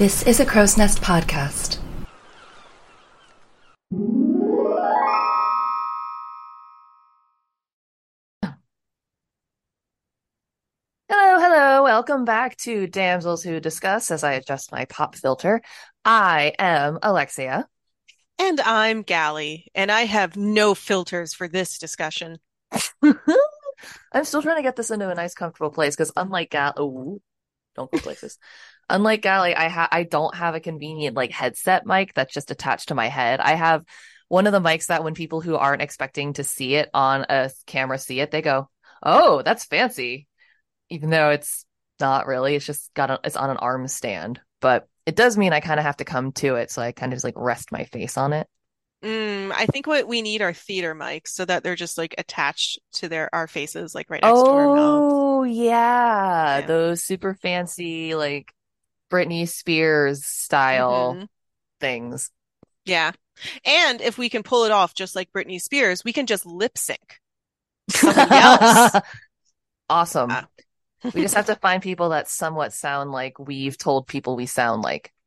This is a Crow's Nest podcast. Hello, hello. Welcome back to Damsels Who Discuss as I adjust my pop filter. I am Alexia. And I'm Gally, and I have no filters for this discussion. I'm still trying to get this into a nice, comfortable place because unlike Gal, oh, don't go places. unlike Gally, I ha I don't have a convenient like headset mic that's just attached to my head. I have one of the mics that when people who aren't expecting to see it on a camera see it, they go, "Oh, that's fancy," even though it's not really. It's just got a, it's on an arm stand, but it does mean I kind of have to come to it, so I kind of just like rest my face on it. Mm, I think what we need are theater mics so that they're just like attached to their our faces, like right next to our mouths. Oh yeah, Yeah. those super fancy like Britney Spears style Mhm. things. Yeah. And if we can pull it off just like Britney Spears, we can just lip sync. Awesome. Ah. We just have to find people that somewhat sound like we've told people we sound like.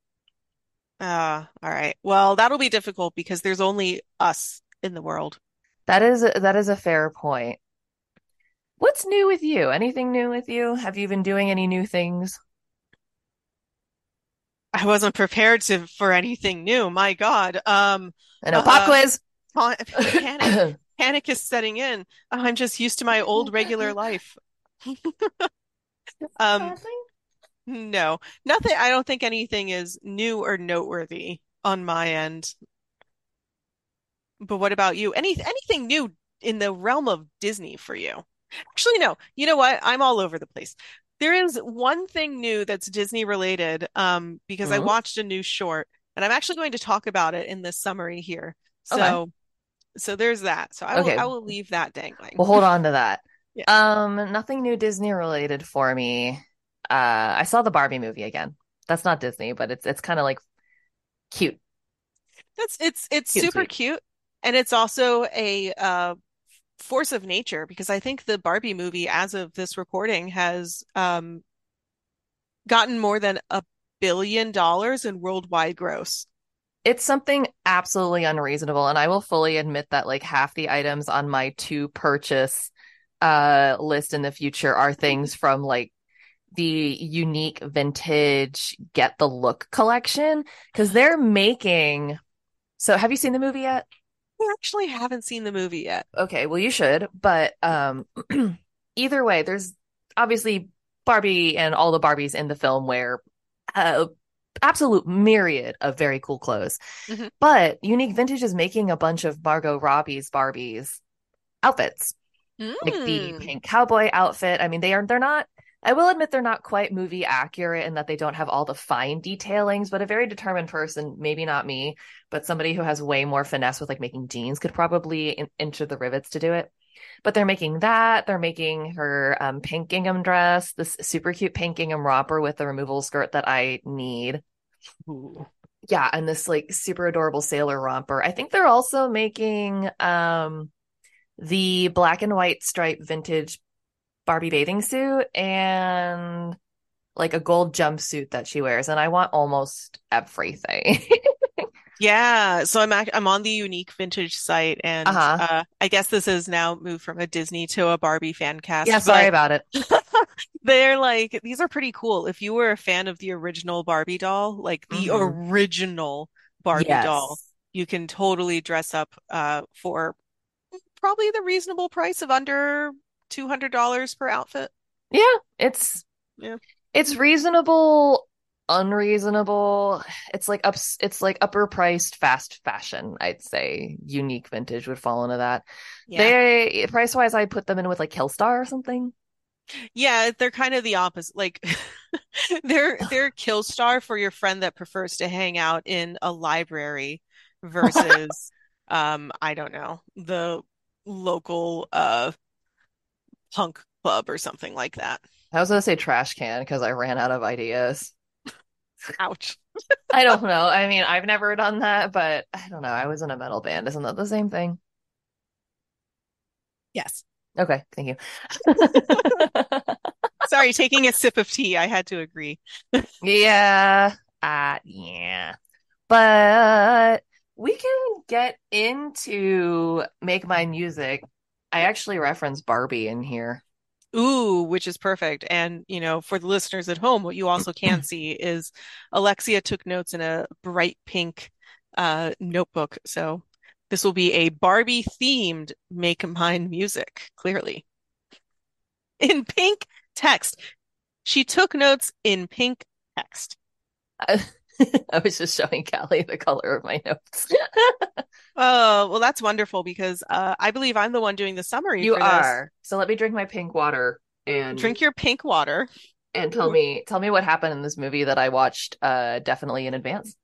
Ah, all right. Well, that'll be difficult because there's only us in the world. That is that is a fair point. What's new with you? Anything new with you? Have you been doing any new things? I wasn't prepared to for anything new. My God. Um, I know pop Uh, quiz. panic, panic is setting in. I'm just used to my old regular life. Um, No, nothing. I don't think anything is new or noteworthy on my end. But what about you? Any anything new in the realm of Disney for you? Actually, no. You know what? I'm all over the place. There is one thing new that's Disney related, um, because I Mhm. watched a new short, and I'm actually going to talk about it in this summary here. Okay. So, so there's that. So I will Okay. I will leave that dangling. We'll hold on to that. Yeah. Um, nothing new Disney related for me. Uh, I saw the Barbie movie again. That's not Disney, but it's it's kind of like cute. That's it's it's Cute super sweet. cute, and it's also a uh, force of nature because I think the Barbie movie, as of this recording, has um, gotten more than a billion dollars in worldwide gross. It's something absolutely unreasonable, and I will fully admit that like half the items on my to purchase uh list in the future are things from like the unique vintage get the look collection because they're making so have you seen the movie yet? I actually haven't seen the movie yet. Okay, well you should, but um either way, there's obviously Barbie and all the Barbies in the film wear absolute myriad of very cool clothes. Mhm. But Unique Vintage is making a bunch of Margot Robbie's Barbies outfits. Like the Mm. pink cowboy outfit. I mean, they are they're not I will admit they're not quite movie accurate in that they don't have all the fine detailings, but a very determined person, maybe not me, but somebody who has way more finesse with like making jeans could probably in- enter the rivets to do it. But they're making that. They're making her um, pink gingham dress, this super cute pink gingham romper with the removable skirt that I need. Yeah, and this like super adorable sailor romper. I think they're also making um the black and white striped vintage Barbie bathing suit and like a gold jumpsuit that she wears, and I want almost everything. Yeah, so I'm act I'm on the Unique Vintage site, and Uh-huh. uh, I guess this has now moved from a Disney to a Barbie fan cast. yeah, sorry about it. They're like, these are pretty cool. If you were a fan of the original Barbie doll, like the Mhm. original Barbie Yes. doll, you can totally dress up uh for probably the reasonable price of under $200 per outfit. Yeah, it's Yeah. it's reasonable, unreasonable. It's like ups it's like upper priced fast fashion, I'd say. Unique vintage would fall into that. Yeah. They price wise, I'd put them in with like Killstar or something. Yeah, they're kind of the opposite. Like they're they're Killstar for your friend that prefers to hang out in a library versus um I don't know, the local uh punk club or something like that. I was gonna say trash can because I ran out of ideas. Ouch. I don't know. I mean, I've never done that, but I don't know. I was in a metal band. Isn't that the same thing? Yes. Okay, thank you. Sorry, taking a sip of tea, I had to agree. Yeah. uh yeah. But we can get into Make Mine Music. I actually reference Barbie in here. Ooh, which is perfect. And, you know, for the listeners at home, what you also can see is Alexia took notes in a bright pink uh, notebook. So this will be a Barbie themed Make Mine music, clearly. In pink text. She took notes in pink text. I was just showing Gally the color of my notes. Oh, well, that's wonderful because uh, I believe I'm the one doing the summary you for this. are. So let me drink my pink water and Drink your pink water. and tell me tell me what happened in this movie that I watched uh definitely in advance.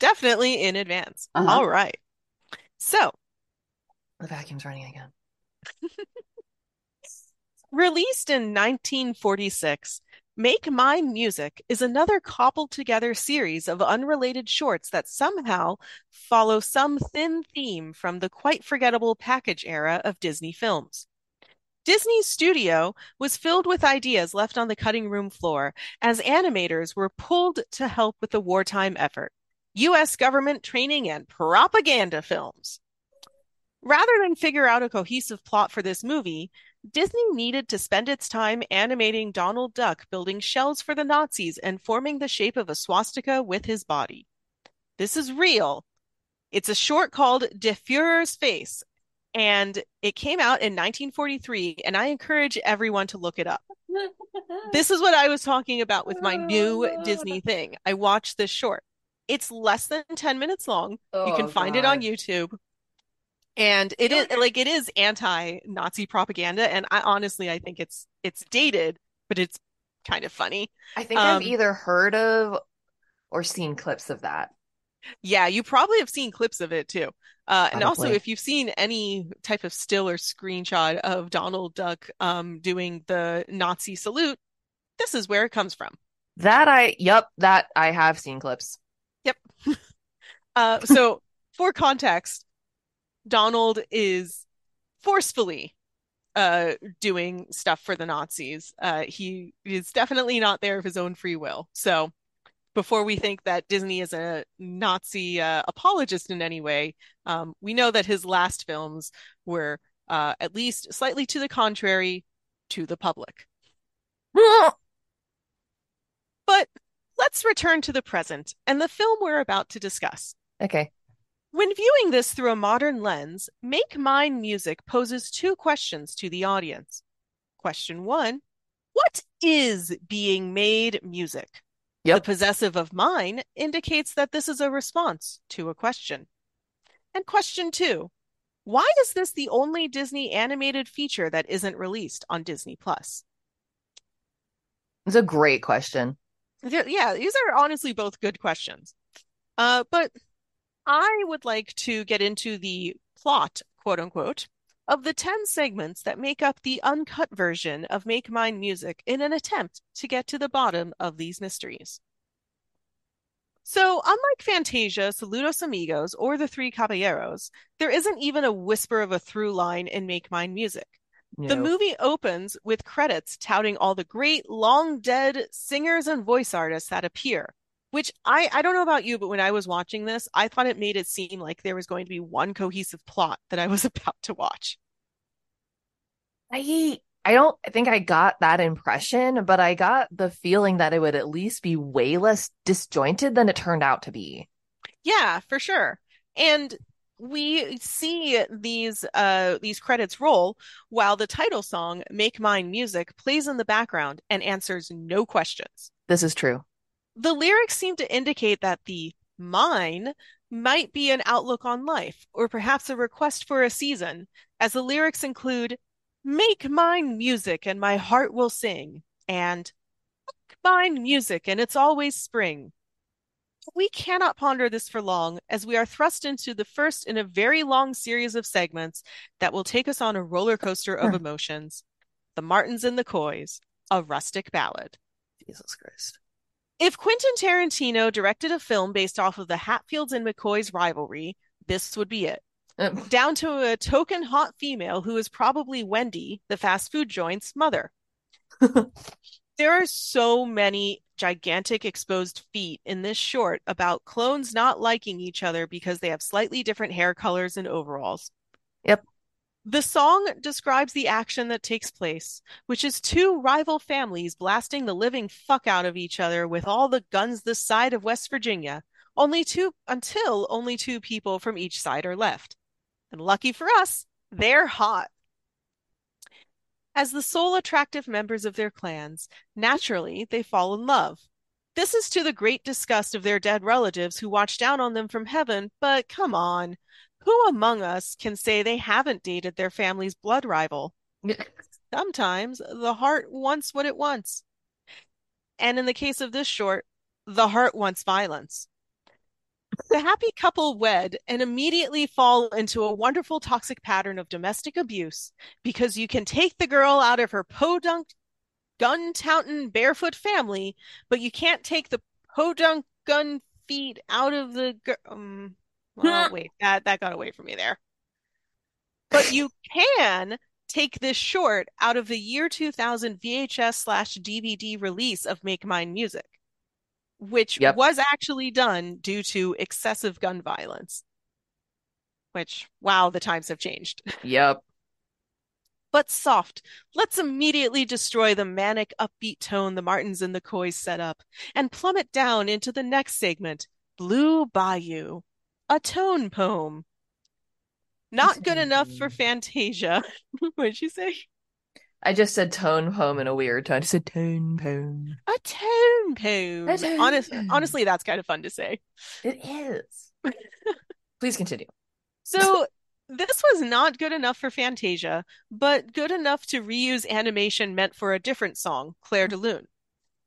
Definitely in advance. Uh-huh. All right. So, The vacuum's running again. released in 1946, Make Mine Music is another cobbled together series of unrelated shorts that somehow follow some thin theme from the quite forgettable package era of Disney films. Disney's studio was filled with ideas left on the cutting room floor as animators were pulled to help with the wartime effort. U.S. government training and propaganda films. Rather than figure out a cohesive plot for this movie, Disney needed to spend its time animating Donald Duck building shells for the Nazis and forming the shape of a swastika with his body. This is real. It's a short called Der Fuehrer's Face, and it came out in 1943, and I encourage everyone to look it up. This is what I was talking about with my new Disney thing. I watched this short. It's less than 10 minutes long. you can Oh, find it on YouTube. And it is like it is anti-Nazi propaganda, and I honestly I think it's it's dated, but it's kind of funny. I think I've Um, either heard of or seen clips of that. Yeah, you probably have seen clips of it too. Uh, and also, if you've seen any type of still or screenshot of Donald Duck um, doing the Nazi salute, this is where it comes from. That I yep, that I have seen clips. Yep. Uh, so, for context, Donald is forcefully uh, doing stuff for the Nazis. Uh, he is definitely not there of his own free will. So, before we think that Disney is a Nazi uh, apologist in any way, um, we know that his last films were uh, at least slightly to the contrary to the public. But let's return to the present and the film we're about to discuss. Okay. When viewing this through a modern lens, Make Mine Music poses two questions to the audience. Question one What is being made music? Yep. The possessive of mine indicates that this is a response to a question. And question two Why is this the only Disney animated feature that isn't released on Disney Plus? It's a great question. Yeah, these are honestly both good questions. Uh, but I would like to get into the plot, quote unquote, of the 10 segments that make up the uncut version of Make Mine Music in an attempt to get to the bottom of these mysteries. So, unlike Fantasia, Saludos Amigos, or The Three Caballeros, there isn't even a whisper of a through line in Make Mine Music. The movie opens with credits touting all the great long dead singers and voice artists that appear, which I I don't know about you, but when I was watching this, I thought it made it seem like there was going to be one cohesive plot that I was about to watch. I I don't think I got that impression, but I got the feeling that it would at least be way less disjointed than it turned out to be. Yeah, for sure. And we see these uh these credits roll while the title song Make Mine Music plays in the background and answers no questions. This is true. The lyrics seem to indicate that the mine might be an outlook on life, or perhaps a request for a season, as the lyrics include, Make mine music and my heart will sing, and Make mine music and it's always spring. We cannot ponder this for long, as we are thrust into the first in a very long series of segments that will take us on a roller coaster of emotions. The Martins and the Coys, a rustic ballad. Jesus Christ. If Quentin Tarantino directed a film based off of the Hatfields and McCoys rivalry, this would be it. Um, Down to a token hot female who is probably Wendy, the fast food joint's mother. There are so many gigantic exposed feet in this short about clones not liking each other because they have slightly different hair colors and overalls. Yep. The song describes the action that takes place, which is two rival families blasting the living fuck out of each other with all the guns this side of West Virginia, only two until only two people from each side are left. And lucky for us, they're hot. As the sole attractive members of their clans, naturally they fall in love. This is to the great disgust of their dead relatives who watch down on them from heaven, but come on. Who among us can say they haven't dated their family's blood rival? Sometimes the heart wants what it wants. And in the case of this short, the heart wants violence. The happy couple wed and immediately fall into a wonderful toxic pattern of domestic abuse because you can take the girl out of her podunk gun touting barefoot family, but you can't take the podunk gun feet out of the um well, wait, that that got away from me there. But you can take this short out of the year 2000 VHS slash DVD release of Make Mine Music which yep. was actually done due to excessive gun violence. Which, wow, the times have changed. Yep. but soft. Let's immediately destroy the manic, upbeat tone the Martins and the Coys set up and plummet down into the next segment Blue Bayou, a tone poem. Not good enough for mm. Fantasia. what did you say? I just said tone poem in a weird tone. I just said tone poem. A tone poem. A tone Honest, poem. Honestly, that's kind of fun to say. It is. Please continue. So this was not good enough for Fantasia, but good enough to reuse animation meant for a different song, Clair de Lune.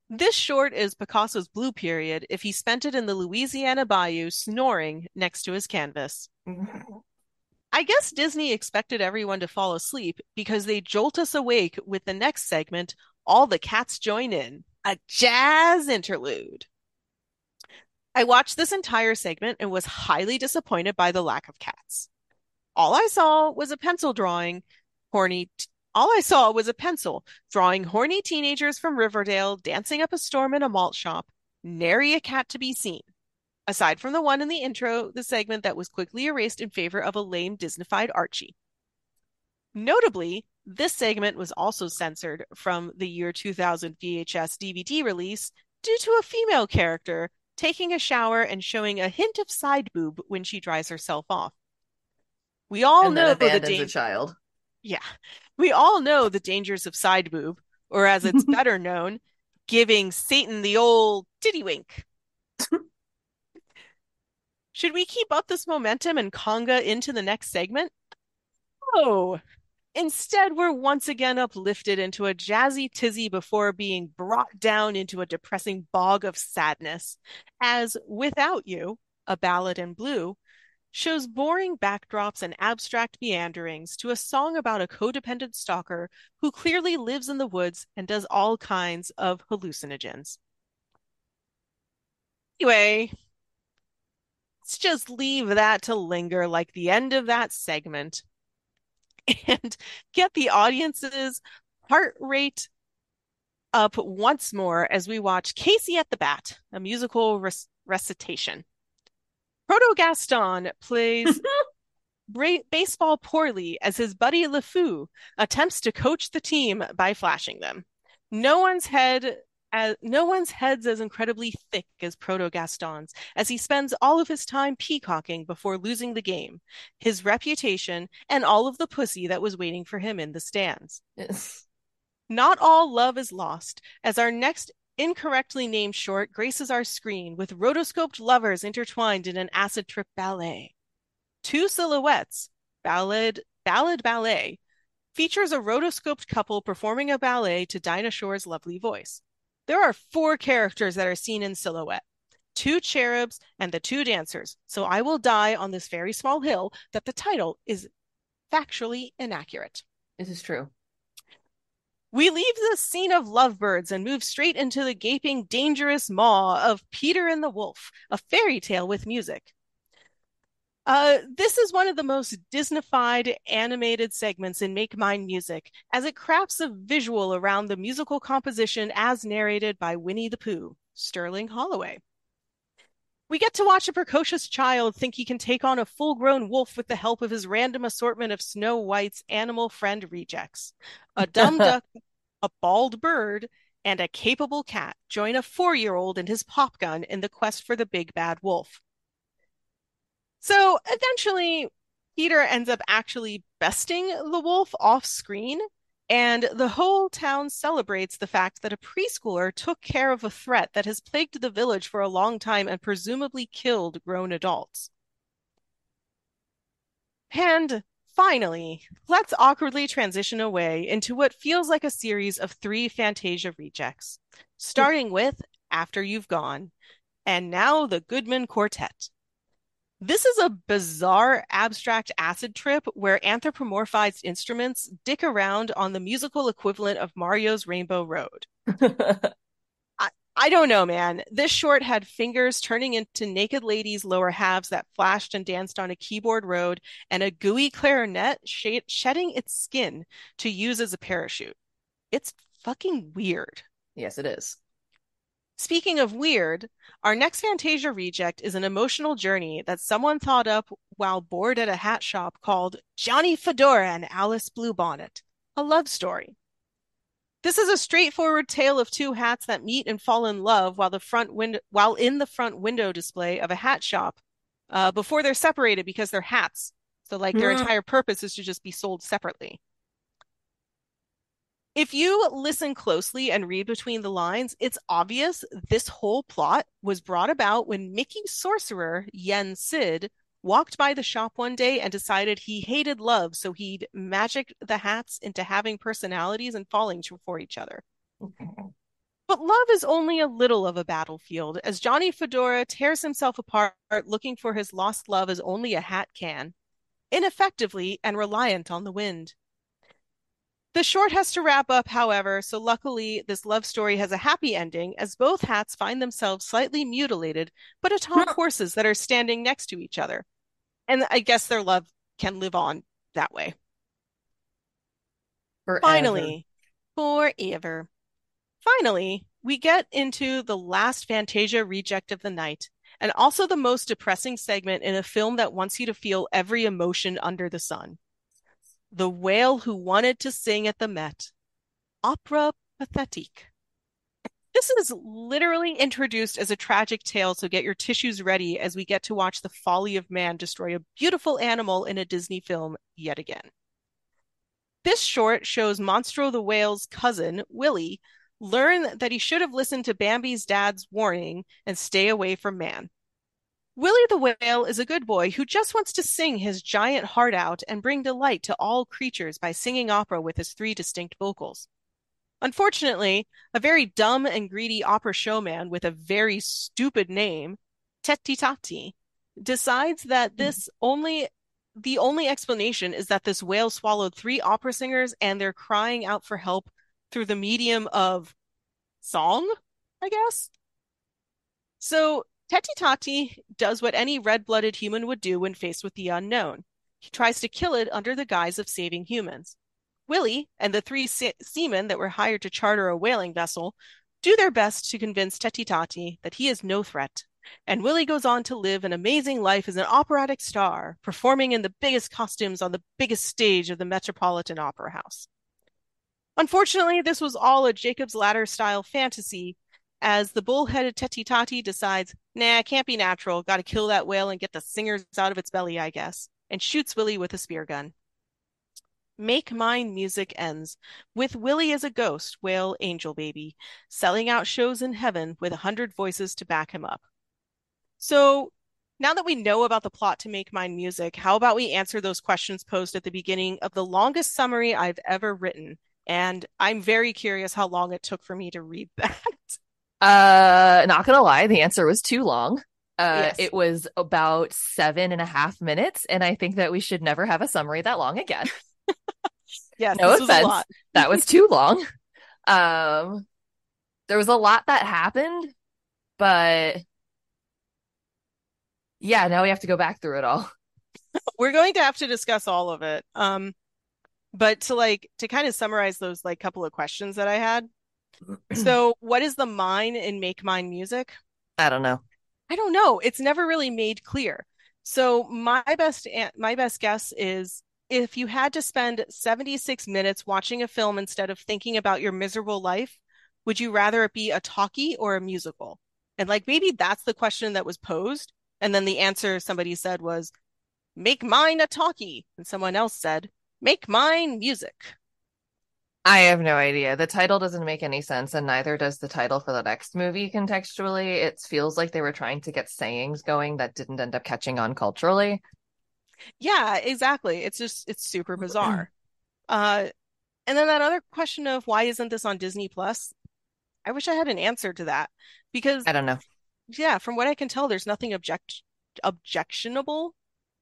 This short is Picasso's blue period if he spent it in the Louisiana bayou snoring next to his canvas. I guess Disney expected everyone to fall asleep because they jolt us awake with the next segment, All the Cats Join In, a jazz interlude. I watched this entire segment and was highly disappointed by the lack of cats. All I saw was a pencil drawing horny. T- all I saw was a pencil drawing horny teenagers from Riverdale dancing up a storm in a malt shop. Nary a cat to be seen aside from the one in the intro, the segment that was quickly erased in favor of a lame Disneyfied Archie. Notably, this segment was also censored from the year 2000 VHS DVD release due to a female character taking a shower and showing a hint of side boob when she dries herself off. We all and know the da- a child. Yeah. We all know the dangers of side boob, or as it's better known, giving Satan the old titty wink. Should we keep up this momentum and conga into the next segment? Oh, instead, we're once again uplifted into a jazzy tizzy before being brought down into a depressing bog of sadness, as Without You, a ballad in blue, shows boring backdrops and abstract meanderings to a song about a codependent stalker who clearly lives in the woods and does all kinds of hallucinogens. Anyway, let's just leave that to linger like the end of that segment and get the audience's heart rate up once more as we watch Casey at the Bat, a musical recitation. Proto Gaston plays baseball poorly as his buddy LeFou attempts to coach the team by flashing them. No one's head as no one's head's as incredibly thick as Proto Gaston's, as he spends all of his time peacocking before losing the game, his reputation, and all of the pussy that was waiting for him in the stands. Not all love is lost, as our next incorrectly named short graces our screen with rotoscoped lovers intertwined in an acid trip ballet. Two silhouettes, ballad, ballad ballet, features a rotoscoped couple performing a ballet to Dinah Shore's lovely voice. There are four characters that are seen in silhouette two cherubs and the two dancers. So I will die on this very small hill that the title is factually inaccurate. This is true. We leave the scene of lovebirds and move straight into the gaping, dangerous maw of Peter and the Wolf, a fairy tale with music. Uh, this is one of the most Disneyfied animated segments in Make Mine Music, as it crafts a visual around the musical composition as narrated by Winnie the Pooh, Sterling Holloway. We get to watch a precocious child think he can take on a full grown wolf with the help of his random assortment of Snow White's animal friend rejects. A dumb duck, a bald bird, and a capable cat join a four year old and his pop gun in the quest for the big bad wolf. So eventually, Peter ends up actually besting the wolf off screen, and the whole town celebrates the fact that a preschooler took care of a threat that has plagued the village for a long time and presumably killed grown adults. And finally, let's awkwardly transition away into what feels like a series of three Fantasia rejects, starting with After You've Gone, and now the Goodman Quartet. This is a bizarre abstract acid trip where anthropomorphized instruments dick around on the musical equivalent of Mario's Rainbow Road. I, I don't know, man. This short had fingers turning into naked ladies' lower halves that flashed and danced on a keyboard road and a gooey clarinet sh- shedding its skin to use as a parachute. It's fucking weird. Yes, it is. Speaking of weird, our next Fantasia reject is an emotional journey that someone thought up while bored at a hat shop called Johnny Fedora and Alice Bluebonnet, a love story. This is a straightforward tale of two hats that meet and fall in love while the front window while in the front window display of a hat shop uh, before they're separated because they're hats. So like their Mm. entire purpose is to just be sold separately. If you listen closely and read between the lines, it's obvious this whole plot was brought about when Mickey sorcerer, Yen Sid, walked by the shop one day and decided he hated love, so he'd magic the hats into having personalities and falling for each other. But love is only a little of a battlefield, as Johnny Fedora tears himself apart looking for his lost love as only a hat can, ineffectively and reliant on the wind. The short has to wrap up, however, so luckily this love story has a happy ending as both hats find themselves slightly mutilated, but atop horses that are standing next to each other. And I guess their love can live on that way. Forever. Finally, forever. Finally, we get into the last Fantasia reject of the night, and also the most depressing segment in a film that wants you to feel every emotion under the sun. The Whale Who Wanted to Sing at the Met. Opera Pathétique. This is literally introduced as a tragic tale, so get your tissues ready as we get to watch the folly of man destroy a beautiful animal in a Disney film yet again. This short shows Monstro the whale's cousin, Willie, learn that he should have listened to Bambi's dad's warning and stay away from man. Willie the whale is a good boy who just wants to sing his giant heart out and bring delight to all creatures by singing opera with his three distinct vocals. Unfortunately, a very dumb and greedy opera showman with a very stupid name, Tetti Tatti, decides that hmm. this only the only explanation is that this whale swallowed three opera singers and they're crying out for help through the medium of song, I guess. So Tetti Tatti does what any red-blooded human would do when faced with the unknown. He tries to kill it under the guise of saving humans. Willie and the three se- seamen that were hired to charter a whaling vessel do their best to convince Tetti Tatti that he is no threat. And Willie goes on to live an amazing life as an operatic star, performing in the biggest costumes on the biggest stage of the Metropolitan Opera House. Unfortunately, this was all a Jacob's Ladder style fantasy, as the bullheaded Tetti Tatti decides, nah, can't be natural, gotta kill that whale and get the singers out of its belly, I guess, and shoots Willie with a spear gun. Make Mine music ends with Willie as a ghost, whale angel baby, selling out shows in heaven with a hundred voices to back him up. So now that we know about the plot to Make Mine music, how about we answer those questions posed at the beginning of the longest summary I've ever written? And I'm very curious how long it took for me to read that. Uh, not gonna lie, the answer was too long. Uh, Yes. it was about seven and a half minutes, and I think that we should never have a summary that long again. yeah, No this was a offense. lot. that was too long. Um, there was a lot that happened, but yeah, now we have to go back through it all. we're going to have to discuss all of it. Um, but to like to kind of summarize those like couple of questions that I had. So, what is the mine in Make Mine Music? I don't know. I don't know. It's never really made clear. So, my best my best guess is if you had to spend 76 minutes watching a film instead of thinking about your miserable life, would you rather it be a talkie or a musical? And like maybe that's the question that was posed. And then the answer somebody said was, make mine a talkie. And someone else said, make mine music. I have no idea. The title doesn't make any sense, and neither does the title for the next movie contextually. It feels like they were trying to get sayings going that didn't end up catching on culturally. Yeah, exactly. It's just it's super bizarre. uh and then that other question of why isn't this on Disney Plus? I wish I had an answer to that because I don't know. Yeah, from what I can tell, there's nothing object objectionable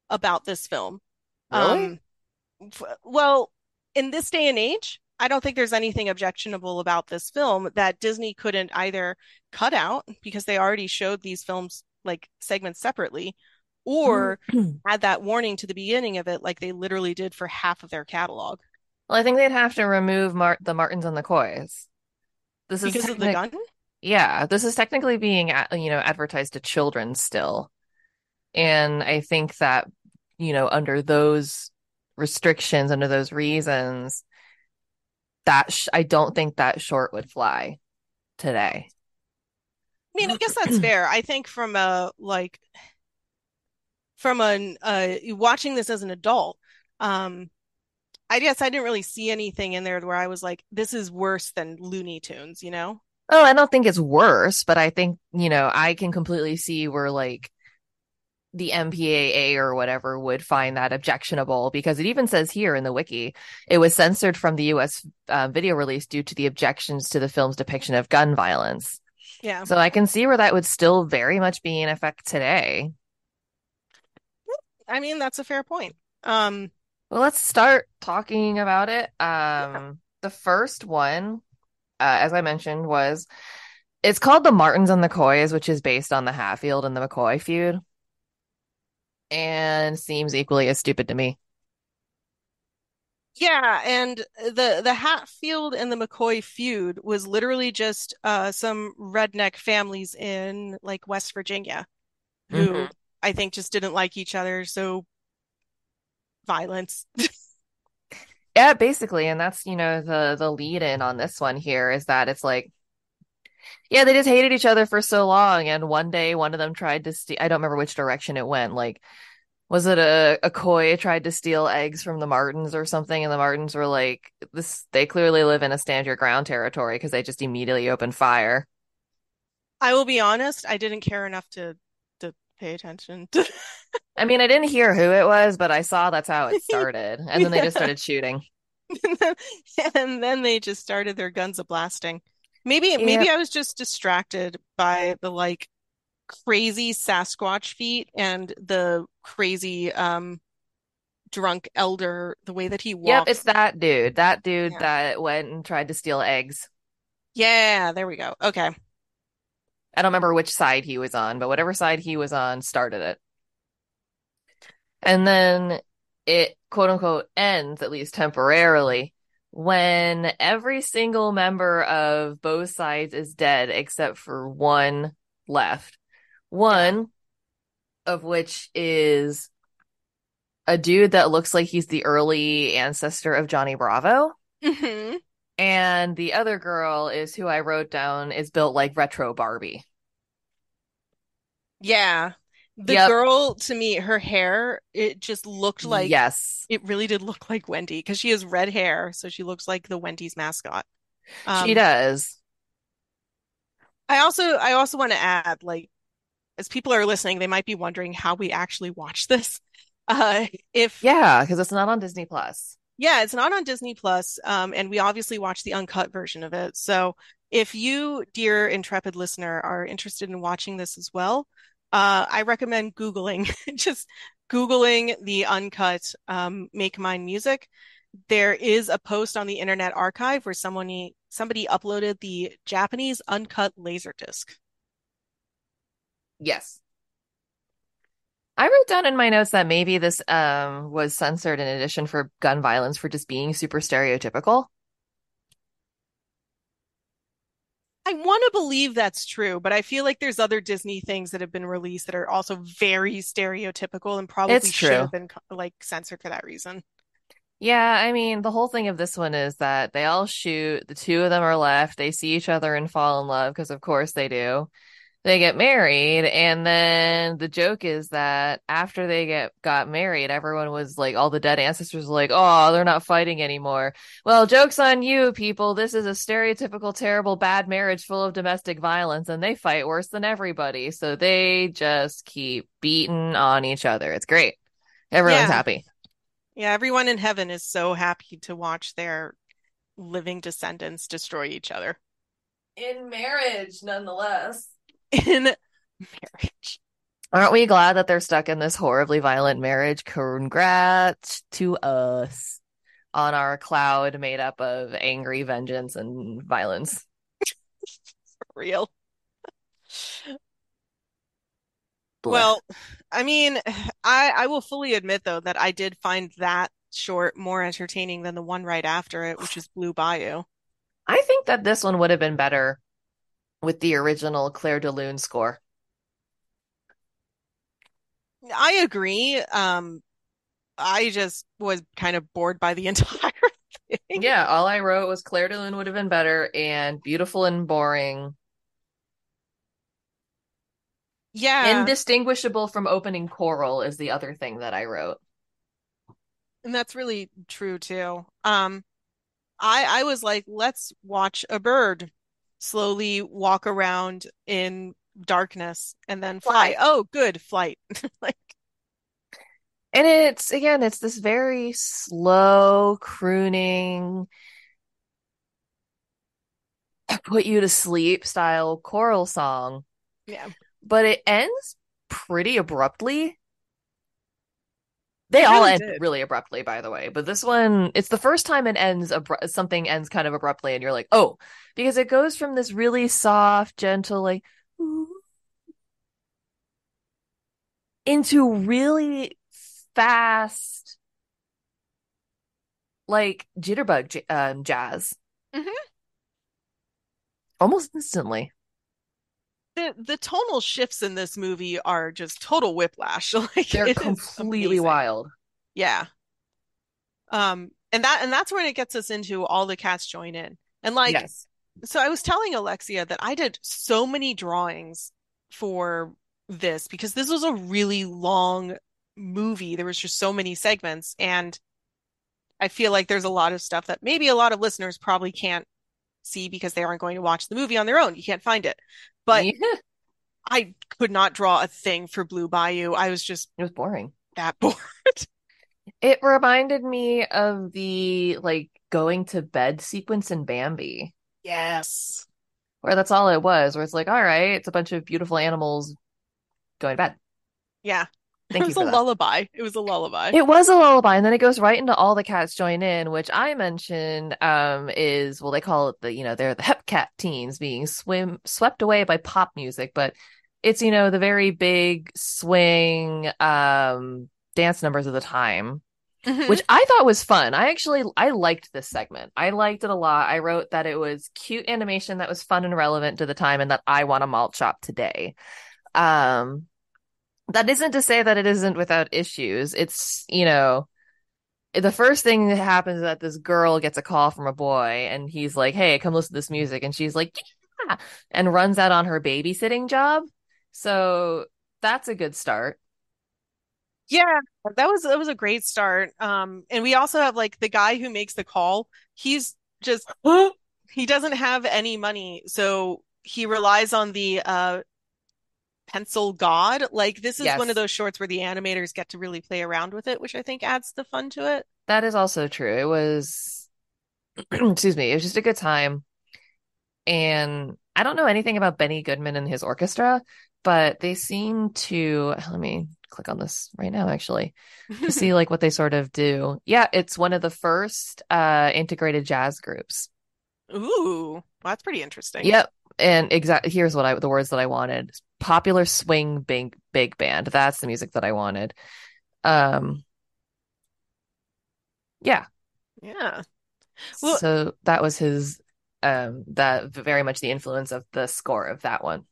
about this film. Really? Um, f- well, in this day and age, I don't think there's anything objectionable about this film that Disney couldn't either cut out because they already showed these films like segments separately or mm. add that warning to the beginning of it like they literally did for half of their catalog Well, I think they'd have to remove Mar- the Martins and the Coys. This is because of the gun. Yeah, this is technically being, you know, advertised to children still. And I think that, you know, under those restrictions, under those reasons, that sh- I don't think that short would fly today. I mean, I guess that's fair. I think from a like from an uh watching this as an adult, um I guess I didn't really see anything in there where I was like, this is worse than Looney Tunes, you know? Oh, I don't think it's worse, but I think, you know, I can completely see where like the MPAA or whatever would find that objectionable because it even says here in the wiki it was censored from the US uh, video release due to the objections to the film's depiction of gun violence. Yeah. So I can see where that would still very much be in effect today. I mean, that's a fair point. Um Well, let's start talking about it. Um, the first one, uh, as I mentioned, was it's called The Martins and the Coys, which is based on the Hatfield and the McCoy feud, and seems equally as stupid to me. Yeah, and the the Hatfield and the McCoy feud was literally just uh some redneck families in like West Virginia who Mhm. I think just didn't like each other, so violence. Yeah, basically, and that's you know the the lead in on this one here is that it's like, yeah, they just hated each other for so long, and one day one of them tried to steal. I don't remember which direction it went. Like, was it a a Coy tried to steal eggs from the Martins or something, and the Martins were like, this they clearly live in a stand your ground territory because they just immediately opened fire. I will be honest, I didn't care enough to to pay attention. I mean, I didn't hear who it was, but I saw that's how it started, and then they just started shooting. And then they just started their guns a blasting. Maybe maybe I was just distracted by the like crazy Sasquatch feet and the crazy um drunk elder, the way that he walked. Yep, it's that dude, that dude Yeah. that went and tried to steal eggs. Yeah, there we go. Okay. I don't remember which side he was on, but whatever side he was on started it. And then it quote unquote ends, at least temporarily, when every single member of both sides is dead except for one left. One of which is a dude that looks like he's the early ancestor of Johnny Bravo. hmm And the other girl is who I wrote down is built like retro Barbie. Yeah. The Yep. girl to me, her hair, it just looked like yes. it really did look like Wendy because she has red hair, so she looks like the Wendy's mascot. she Um, does. I also I also want to add, like, as people are listening, they might be wondering how we actually watch this. Uh, if Yeah, because it's not on Disney Plus. yeah, it's not on Disney Plus, um, and we obviously watch the uncut version of it. So if you, dear intrepid listener, are interested in watching this as well, uh, I recommend Googling, just Googling the uncut um, Make Mine Music. There is a post on the Internet Archive where someone somebody uploaded the Japanese uncut laserdisc. Yes. I wrote down in my notes that maybe this um was censored in addition for gun violence for just being super stereotypical. I want to believe that's true, but I feel like there's other Disney things that have been released that are also very stereotypical and probably It's should true. have been like censored for that reason. Yeah, I mean, the whole thing of this one is that they all shoot, the two of them are left, they see each other and fall in love because of course they do. They get married, and then the joke is that after they get got married, everyone was like, all the dead ancestors were like, "Oh, they're not fighting anymore." Well, joke's on you, people. This is a stereotypical, terrible, bad marriage full of domestic violence, and they fight worse than everybody. So they just keep beating on each other. It's great. Everyone's Yeah. happy. Yeah, everyone in heaven is so happy to watch their living descendants destroy each other In marriage, nonetheless. In marriage. Aren't we glad that they're stuck in this horribly violent marriage? Congrats to us on our cloud made up of angry vengeance and violence. For real. Well, I mean, I I will fully admit though that I did find that short more entertaining than the one right after it, which is Blue Bayou. I think that this one would have been better with the original Clair de Lune score. I agree. Um, I just was kind of bored by the entire thing. Yeah, all I wrote was Clair de Lune would have been better and beautiful and boring. Yeah, Indistinguishable from opening choral is the other thing that I wrote. and that's really true too. Um, I I was like, let's watch a bird slowly walk around in darkness and then fly. Fly. Oh, good, flight. Like, And it's again, it's this very slow crooning, put you to sleep style choral song, yeah. but it ends pretty abruptly. They It all end did. really abruptly, by the way, but this one, it's the first time it ends abru something ends kind of abruptly, and you're like, oh, because it goes from this really soft, gentle, like, ooh, into really fast, like jitterbug j um, jazz Mhm. almost instantly. The the tonal shifts in this movie are just total whiplash. Like They're completely wild. Yeah. Um, and that and that's when it gets us into all the cats join in. And like, Yes. so I was telling Alexia that I did so many drawings for this because this was a really long movie. There was just so many segments, and I feel like there's a lot of stuff that maybe a lot of listeners probably can't see because they aren't going to watch the movie on their own. You can't find it. But Yeah, I could not draw a thing for Blue Bayou. I was just it was boring. that bored. It reminded me of the like going to bed sequence in Bambi, Yes. where that's all it was, where it's like, all right, it's a bunch of beautiful animals going to bed. Yeah. Thank It was a that. lullaby. It was a lullaby. It was a lullaby, and then it goes right into all the cats join in, which I mentioned um is well, they call it the you know they're the Hepcat teens being swim swept away by pop music, but it's you know the very big swing um dance numbers of the time, Mhm. which I thought was fun. I actually I liked this segment. I liked it a lot. I wrote that it was cute animation that was fun and relevant to the time, and that I want a malt shop today. Um, that isn't to say that it isn't without issues. It's, you know, the first thing that happens is that this girl gets a call from a boy and he's like, Hey, come listen to this music. And she's like, Yeah, and runs out on her babysitting job. So that's a good start. Yeah, that was that was a great start. Um, and we also have like the guy who makes the call. He's just he doesn't have any money, so he relies on the uh pencil god. Like this is one of those shorts where the animators get to really play around with it, which I think adds the fun to it. That is also true. It was, excuse me, it was just a good time. And I don't know anything about Benny Goodman and his orchestra, but they seem to, let me click on this right now, actually, to see like what they sort of do. Yeah, it's one of the first uh integrated jazz groups. Ooh, well, that's pretty interesting. Yep. And exactly here's what I the words that I wanted. Popular swing big big band. That's the music that I wanted. Um yeah. Yeah. Well- so that was his um that very much the influence of the score of that one.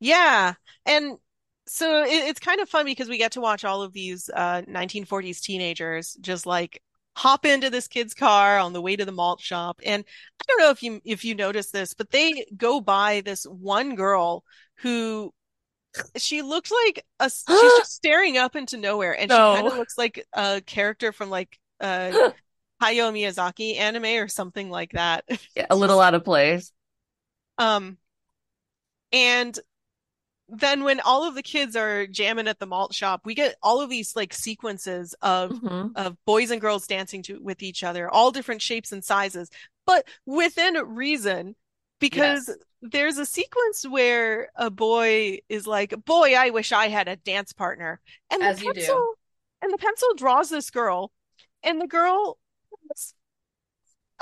Yeah. And so it, it's kind of fun because we get to watch all of these uh 1940s teenagers just like hop into this kid's car on the way to the malt shop. And I don't know if you if you notice this, but they go by this one girl who she looks like a she's just staring up into nowhere and she kind of looks like a character from like uh Hayao Miyazaki anime or something like that. Yeah, a little out of place. Um, and then when all of the kids are jamming at the malt shop, we get all of these like sequences of Mhm. of boys and girls dancing to with each other, all different shapes and sizes, but within reason, because Yes. there's a sequence where a boy is like, "Boy, I wish I had a dance partner," and the As do. pencil and the pencil draws this girl, and the girl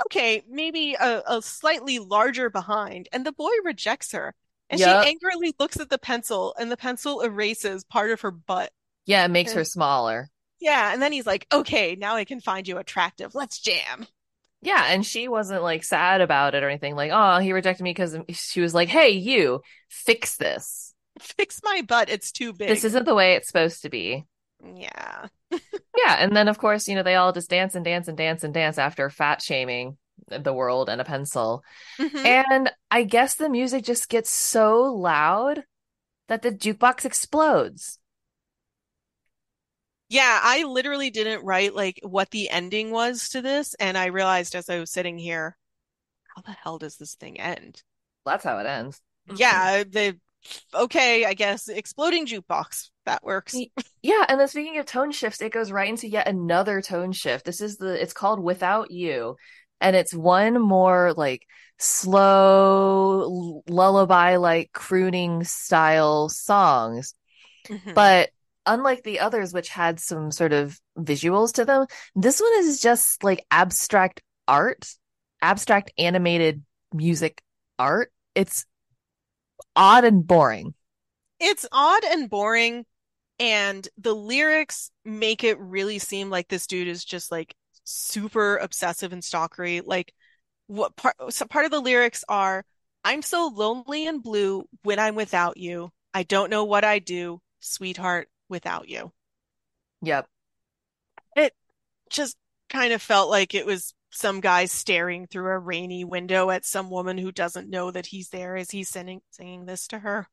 okay, maybe a, a slightly larger behind, and the boy rejects her. And Yup. she angrily looks at the pencil, and the pencil erases part of her butt. Yeah, it makes her smaller. Yeah, and then he's like, okay, now I can find you attractive. Let's jam. Yeah, and she wasn't like sad about it or anything. Like, oh, he rejected me because she was like, "Hey, you, fix this. Fix my butt, it's too big. This isn't the way it's supposed to be." Yeah. Yeah, and then of course, you know, they all just dance and dance and dance and dance after fat shaming the world and a pencil. Mhm. And I guess the music just gets so loud that the jukebox explodes. Yeah, I literally didn't write like what the ending was to this, and I realized as I was sitting here, how the hell does this thing end? That's how it ends. Yeah, the okay, I guess exploding jukebox. That works. Yeah, and then speaking of tone shifts, it goes right into yet another tone shift. This is the it's called Without You, and it's one more like slow lullaby like crooning style songs. Mhm. But unlike the others, which had some sort of visuals to them, this one is just like abstract art, abstract animated music art. It's odd and boring. It's odd and boring, and the lyrics make it really seem like this dude is just like super obsessive and stalkery. Like what part so part of the lyrics are, I'm so lonely and blue when I'm without you. I don't know what I do, sweetheart, without you. Yep. It just kind of felt like it was some guy staring through a rainy window at some woman who doesn't know that he's there as he's singing singing this to her.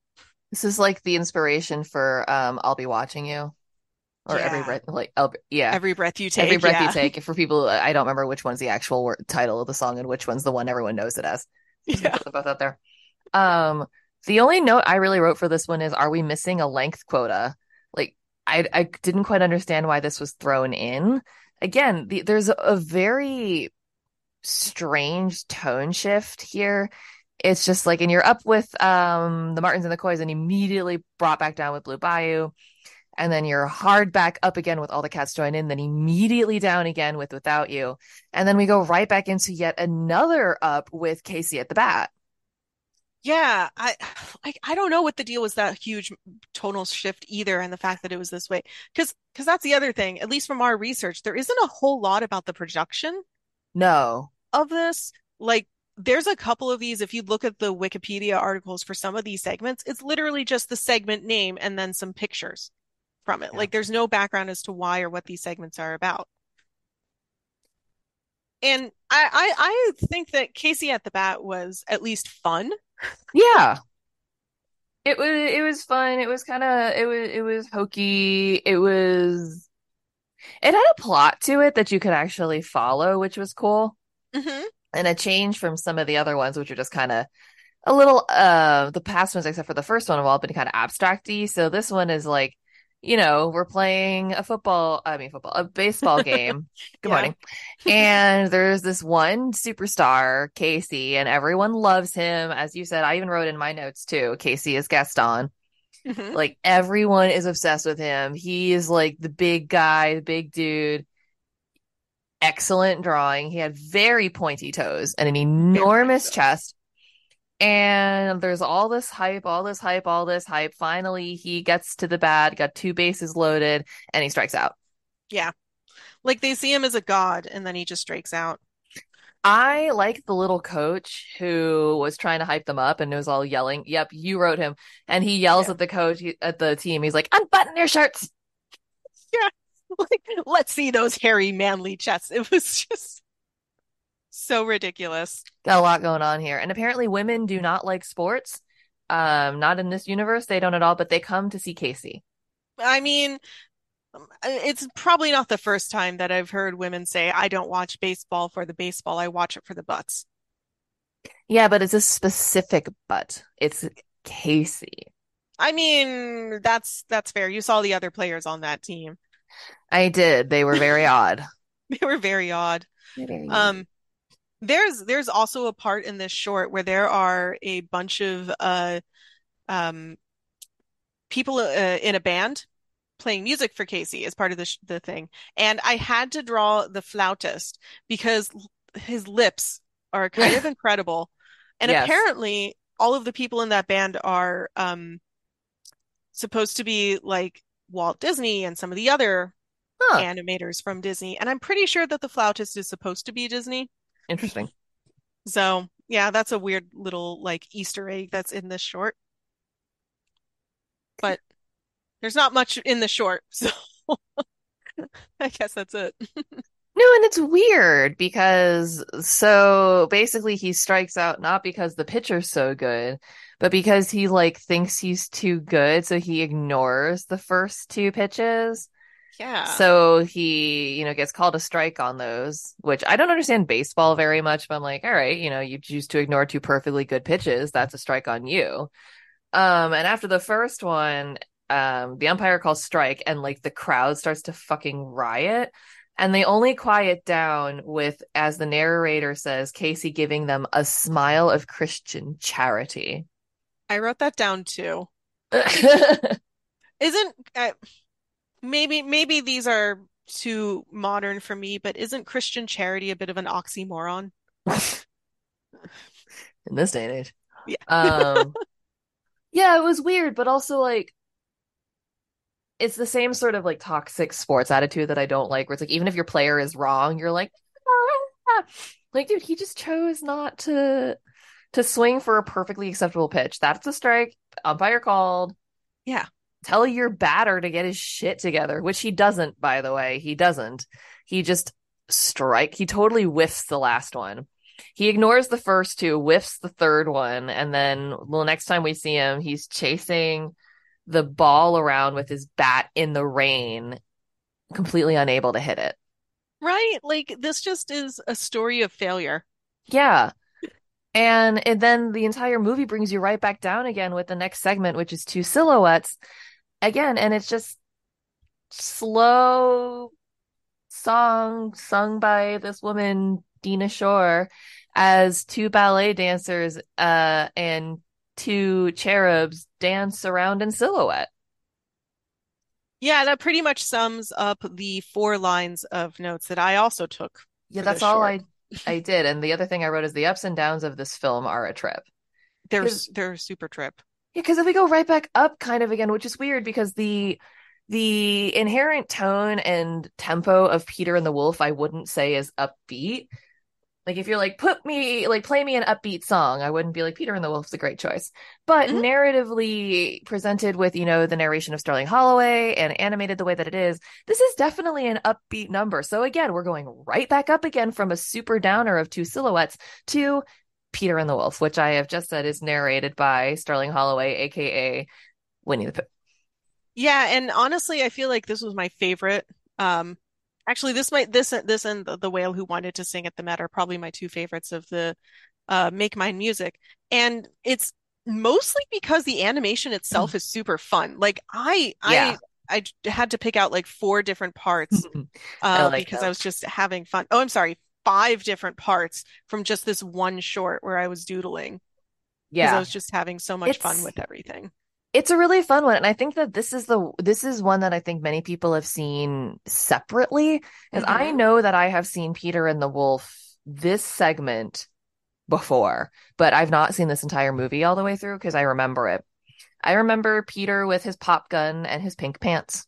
This is like the inspiration for um I'll be watching you. Or every breath like yeah. Every breath you take, Every breath yeah. you take. For people I don't remember which one's the actual word, title of the song and which one's the one everyone knows it as. Yeah. both out there. Um the only note I really wrote for this one is are we missing a length quota? Like I I didn't quite understand why this was thrown in. Again, the, there's a, a very strange tone shift here. It's just like, and you're up with um the Martins and the Coys, and immediately brought back down with Blue Bayou, and then you're hard back up again with all the cats join in, then immediately down again with Without You, and then we go right back into yet another up with Casey at the bat. Yeah, I, I I don't know what the deal was that huge tonal shift either, and the fact that it was this way. Because because that's the other thing, at least from our research, there isn't a whole lot about the production No, of this. Like, there's a couple of these. If you look at the Wikipedia articles for some of these segments, it's literally just the segment name and then some pictures from it. Yeah. Like, there's no background as to why or what these segments are about. And I, I I think that Casey at the Bat was at least fun. yeah. It was it was fun. It was kind of it was it was hokey. It was it had a plot to it that you could actually follow, which was cool. hmm and a change from some of the other ones, which are just kind of a little uh the past ones, except for the first one, have all been kind of abstracty. So this one is like, you know, we're playing a football, I mean football, a baseball game. Good Yeah. morning. and there's this one superstar, Casey, and everyone loves him. As you said, I even wrote in my notes too. Casey is Gaston. hmm Like everyone is obsessed with him. He is like the big guy, the big dude. Excellent drawing. He had very pointy toes and an enormous chest. And there's all this hype, all this hype, all this hype. Finally, he gets to the bat, got two bases loaded, and he strikes out. Yeah. Like they see him as a god and then he just strikes out. I like the little coach who was trying to hype them up and was all yelling. Yep, you wrote him. And he yells Yeah. at the coach, at the team. He's like, unbutton your shirts. Yeah. Like, let's see those hairy, manly chests. It was just so ridiculous. Got a lot going on here. And apparently women do not like sports. Um, not in this universe. They don't at all, but they come to see Casey. I mean, it's probably not the first time that I've heard women say, I don't watch baseball for the baseball, I watch it for the butts. Yeah, but it's a specific butt. It's Casey. I mean, that's that's fair. You saw the other players on that team. I did. They were very odd. They were very odd. Um, there's there's also a part in this short where there are a bunch of uh um people uh, in a band playing music for Casey as part of the sh the thing, and I had to draw the flautist because l- his lips are kind of incredible, and Yes. apparently all of the people in that band are um supposed to be like Walt Disney and some of the other Huh. animators from Disney, and I'm pretty sure that the flautist is supposed to be Disney. Interesting. So, yeah, that's a weird little like Easter egg that's in this short. But there's not much in the short, so I guess that's it. No, and it's weird because so basically he strikes out not because the pitcher's so good, but because he like thinks he's too good, so he ignores the first two pitches. Yeah. So he, you know, gets called a strike on those, which I don't understand baseball very much, but I'm like, all right, you know, you choose to ignore two perfectly good pitches, that's a strike on you. Um, and after the first one, um, the umpire calls strike and like the crowd starts to fucking riot. And they only quiet down with, as the narrator says, Casey giving them a smile of Christian charity. I wrote that down too. Isn't uh, maybe maybe these are too modern for me, but isn't Christian charity a bit of an oxymoron? in this day and age. Yeah. Um, yeah, it was weird, but also like it's the same sort of like toxic sports attitude that I don't like, where it's like even if your player is wrong, you're like, "Ah." like, dude, he just chose not to to swing for a perfectly acceptable pitch. That's a strike. Umpire called. Yeah. Tell your batter to get his shit together, which he doesn't, by the way. He doesn't. He just strike. He totally whiffs the last one. He ignores the first two, whiffs the third one, and then the next time we see him, he's chasing the ball around with his bat in the rain, completely unable to hit it. Right? Like this just is a story of failure. Yeah. And, and then the entire movie brings you right back down again with the next segment, which is two silhouettes again. And it's just slow song sung by this woman, Dinah Shore, as two ballet dancers uh, and two cherubs dance around in silhouette. Yeah, that pretty much sums up the four lines of notes that I also took Yeah, that's all short. I I did. And the other thing I wrote is the ups and downs of this film are a trip. They're they're a super trip. Yeah, because if we go right back up kind of again, which is weird because the the inherent tone and tempo of Peter and the Wolf, I wouldn't say is upbeat. Like if you're like, put me like play me an upbeat song, I wouldn't be like Peter and the Wolf's a great choice. But Mhm. narratively presented with, you know, the narration of Sterling Holloway and animated the way that it is, this is definitely an upbeat number. So again, we're going right back up again from a super downer of two silhouettes to Peter and the Wolf, which I have just said is narrated by Sterling Holloway, aka Winnie the Pooh. Yeah, and honestly, I feel like this was my favorite. Um, actually, this might this this and the, the whale who wanted to sing at the Met are probably my two favorites of the uh Make Mine music, and it's mostly because the animation itself is super fun. Like I Yeah. I I had to pick out like four different parts I uh, like because. I was just having fun. Oh, I'm sorry, five different parts from just this one short where I was doodling because I was just having so much fun with everything. It's a really fun one. And I think that this is the this is one that I think many people have seen separately. Because I Mhm. know that I have seen Peter and the Wolf this segment before, but I've not seen this entire movie all the way through because I remember it. I remember Peter with his pop gun and his pink pants.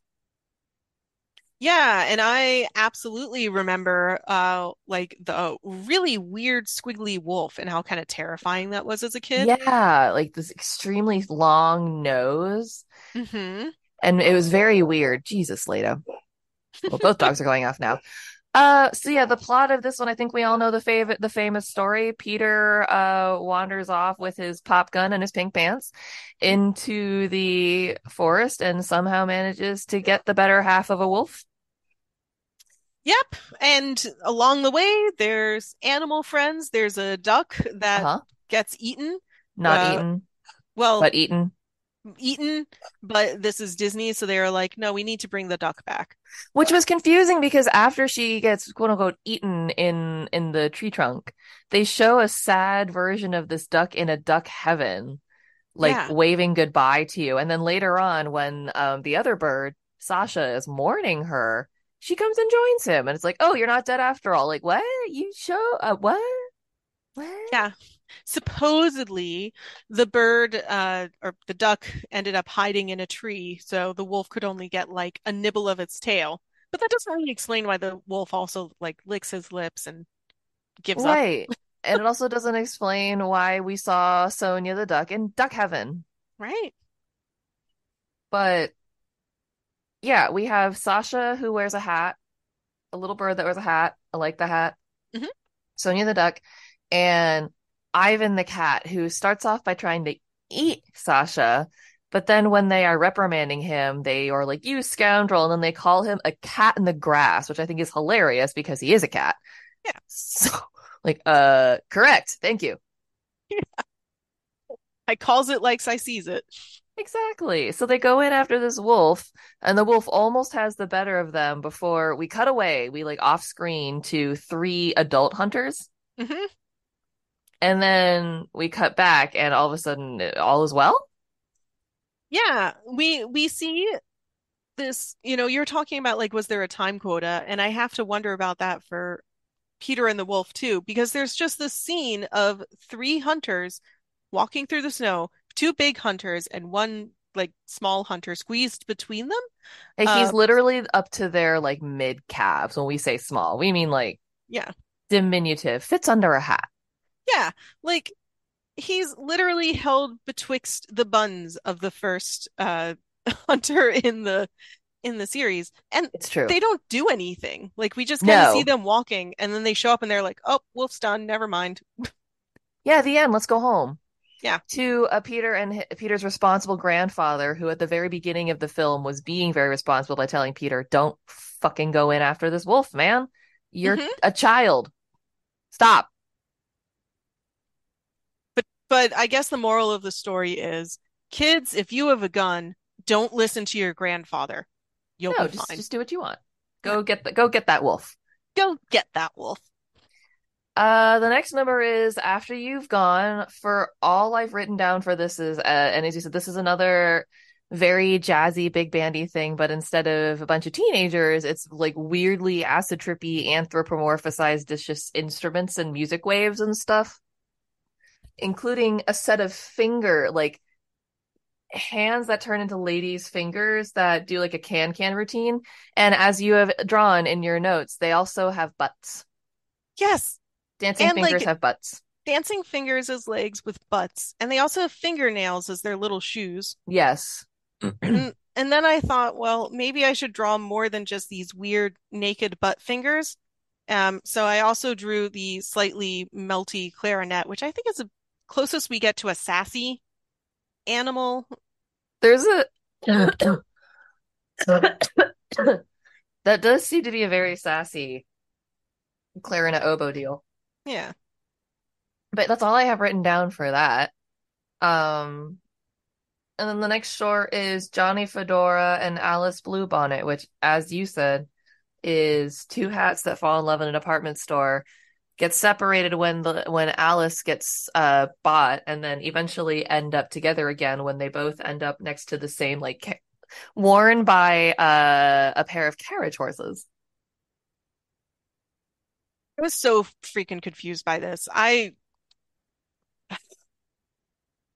Yeah, and I absolutely remember uh like the really weird squiggly wolf and how kind of terrifying that was as a kid. Yeah, like this extremely long nose. hmm And it was very weird. Jesus, Leda. Well, both dogs are going off now. Uh, so yeah, the plot of this one, I think we all know the fav the famous story. Peter uh wanders off with his pop gun and his pink pants into the forest and somehow manages to get the better half of a wolf. Yep. And along the way, there's animal friends. There's a duck that Uh-huh. gets eaten. Not Uh, eaten, Well, but eaten. Eaten, but this is Disney, so they are like, no, we need to bring the duck back. Which was confusing because after she gets quote unquote eaten in in the tree trunk, they show a sad version of this duck in a duck heaven, like Yeah. waving goodbye to you. And then later on, when um the other bird, Sasha, is mourning her, she comes and joins him, and it's like, oh, you're not dead after all. Like, what? You show uh, what? What? Yeah. Supposedly, the bird uh, or the duck ended up hiding in a tree, so the wolf could only get like a nibble of its tail. But that doesn't really explain why the wolf also like licks his lips and gives up. Right. And it also doesn't explain why we saw Sonia the duck in duck heaven. Right. But yeah, we have Sasha who wears a hat, a little bird that wears a hat. I like the hat. Mhm. Sonia the duck, and Ivan the cat who starts off by trying to eat Sasha, but then when they are reprimanding him, they are like, "You scoundrel," and then they call him a cat in the grass, which I think is hilarious because he is a cat. Yeah. So, like, uh, correct. Thank you. I calls it like I sees it. Exactly. So they go in after this wolf, and the wolf almost has the better of them before we cut away. We like off screen to three adult hunters, hmm and then we cut back, and all of a sudden, all is well. Yeah, we we see this, you know, you're talking about like was there a time quota? And I have to wonder about that for Peter and the Wolf too, because there's just this scene of three hunters walking through the snow, two big hunters and one like small hunter squeezed between them. Like, he's Uh, literally up to their like mid calves. When we say small, we mean like Yeah. diminutive, fits under a hat. Yeah, like he's literally held betwixt the buns of the first uh hunter in the in the series. And It's true. they don't do anything. Like we just kind of No. see them walking and then they show up and they're like, "Oh, wolf's done. Never mind." Yeah, the end. Let's go home. Yeah. To uh, Peter and Peter's responsible grandfather, who at the very beginning of the film was being very responsible by telling Peter, "Don't fucking go in after this wolf, man. You're Mhm. a child. Stop." But I guess the moral of the story is, kids, if you have a gun, don't listen to your grandfather. You'll No, be just fine. just do what you want. Go get the go get that wolf. Go get that wolf. Uh, the next number is After You've Gone. For all I've written down for this is, uh, and as you said, this is another very jazzy, big bandy thing, but instead of a bunch of teenagers, it's like weirdly acid trippy, anthropomorphized, just instruments and music waves and stuff, including a set of finger, like hands that turn into ladies' fingers that do like a can can routine. And as you have drawn in your notes, they also have butts. Yes, Dancing And, fingers like, have butts. dancing fingers as legs with butts, and they also have fingernails as their little shoes. Yes. And, and then I thought, well, maybe I should draw more than just these weird naked butt fingers. Um, so I also drew the slightly melty clarinet, which I think is the closest we get to a sassy animal. There's a that does seem to be a very sassy clarinet oboe deal. Yeah. But that's all I have written down for that. Um, and then the next short is Johnny Fedora and Alice Bluebonnet, which, as you said, is two hats that fall in love in an apartment store. Gets separated when the when Alice gets uh bought, and then eventually end up together again when they both end up next to the same like ca- worn by uh, a pair of carriage horses. I was so freaking confused by this. I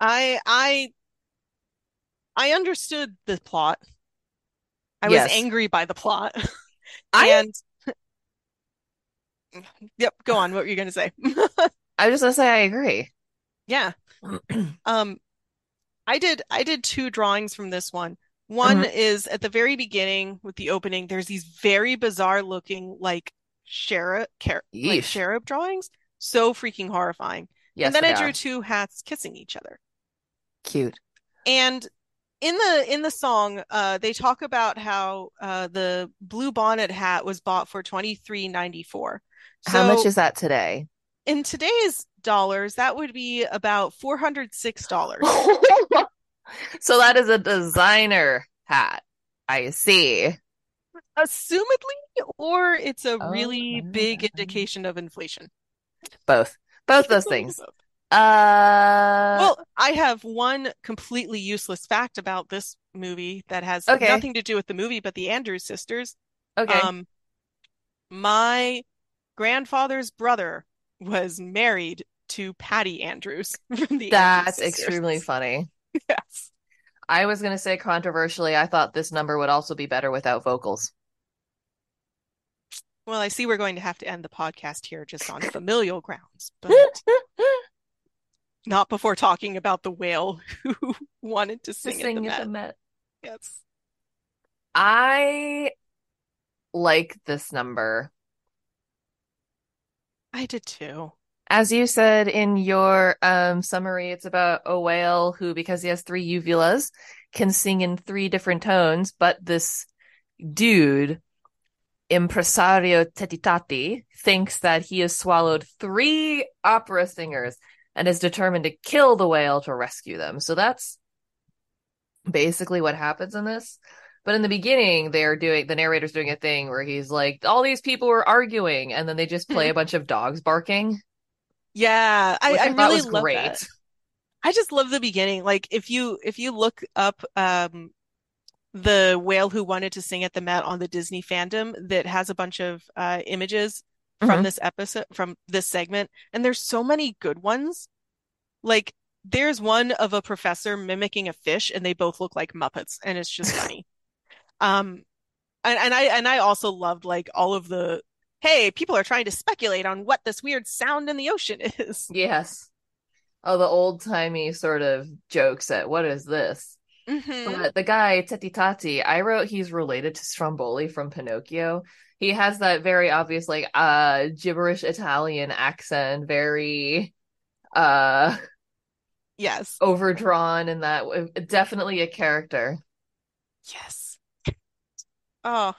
I I I understood the plot. I Yes. was angry by the plot. I- And yep, go on. What were you going to say? I was just gonna say I agree. Yeah. Um, I did I did two drawings from this one. One is at the very beginning with the opening, there's these very bizarre looking like cherub car like cherub drawings. So freaking horrifying. Yes, And then I drew are. two hats kissing each other. Cute. And in the in the song, uh, they talk about how uh, the blue bonnet hat was bought for twenty three ninety four. How much is that today? in today's dollars, that would be about four hundred six dollars. so that is a designer hat. I see. Assumedly, or it's a Oh, really big indication of inflation. Both. Both those things. Well, Uh I have one completely useless fact about this movie that has Okay. nothing to do with the movie, but the Andrews sisters. okay. Um, my grandfather's brother was married to Patty Andrews from the Andrews That's sisters. extremely funny. Yes. I was gonna say controversially, I thought this number would also be better without vocals. Well, I see we're going to have to end the podcast here just on familial grounds, but not before talking about the whale who wanted to To sing, sing at at the the Met. Met. Yes. I like this number. I did too. As you said in your um, summary, it's about a whale who, because he has three uvulas, can sing in three different tones. But this dude, impresario Tetitati, thinks that he has swallowed three opera singers and is determined to kill the whale to rescue them. So that's basically what happens in this. But in the beginning, they're doing the narrator's doing a thing where he's like, all these people were arguing, and then they just play a bunch of dogs barking. Yeah, I, I thought really was love great. that. I just love the beginning. Like if you if you look up um the whale who wanted to sing at the Met on the Disney fandom that has a bunch of uh images from Mhm. this episode from this segment and there's so many good ones. Like there's one of a professor mimicking a fish and they both look like Muppets and it's just funny. Um and, and I and I also loved like all of the hey, people are trying to speculate on what this weird sound in the ocean is. Yes. Oh, the old timey sort of jokes at what is this? Mhm. But the guy, Tetitati, I wrote he's related to Stromboli from Pinocchio. He has that very obvious, like, uh, gibberish Italian accent, very, uh, Yes. overdrawn in that. Definitely a character. Yes. Oh,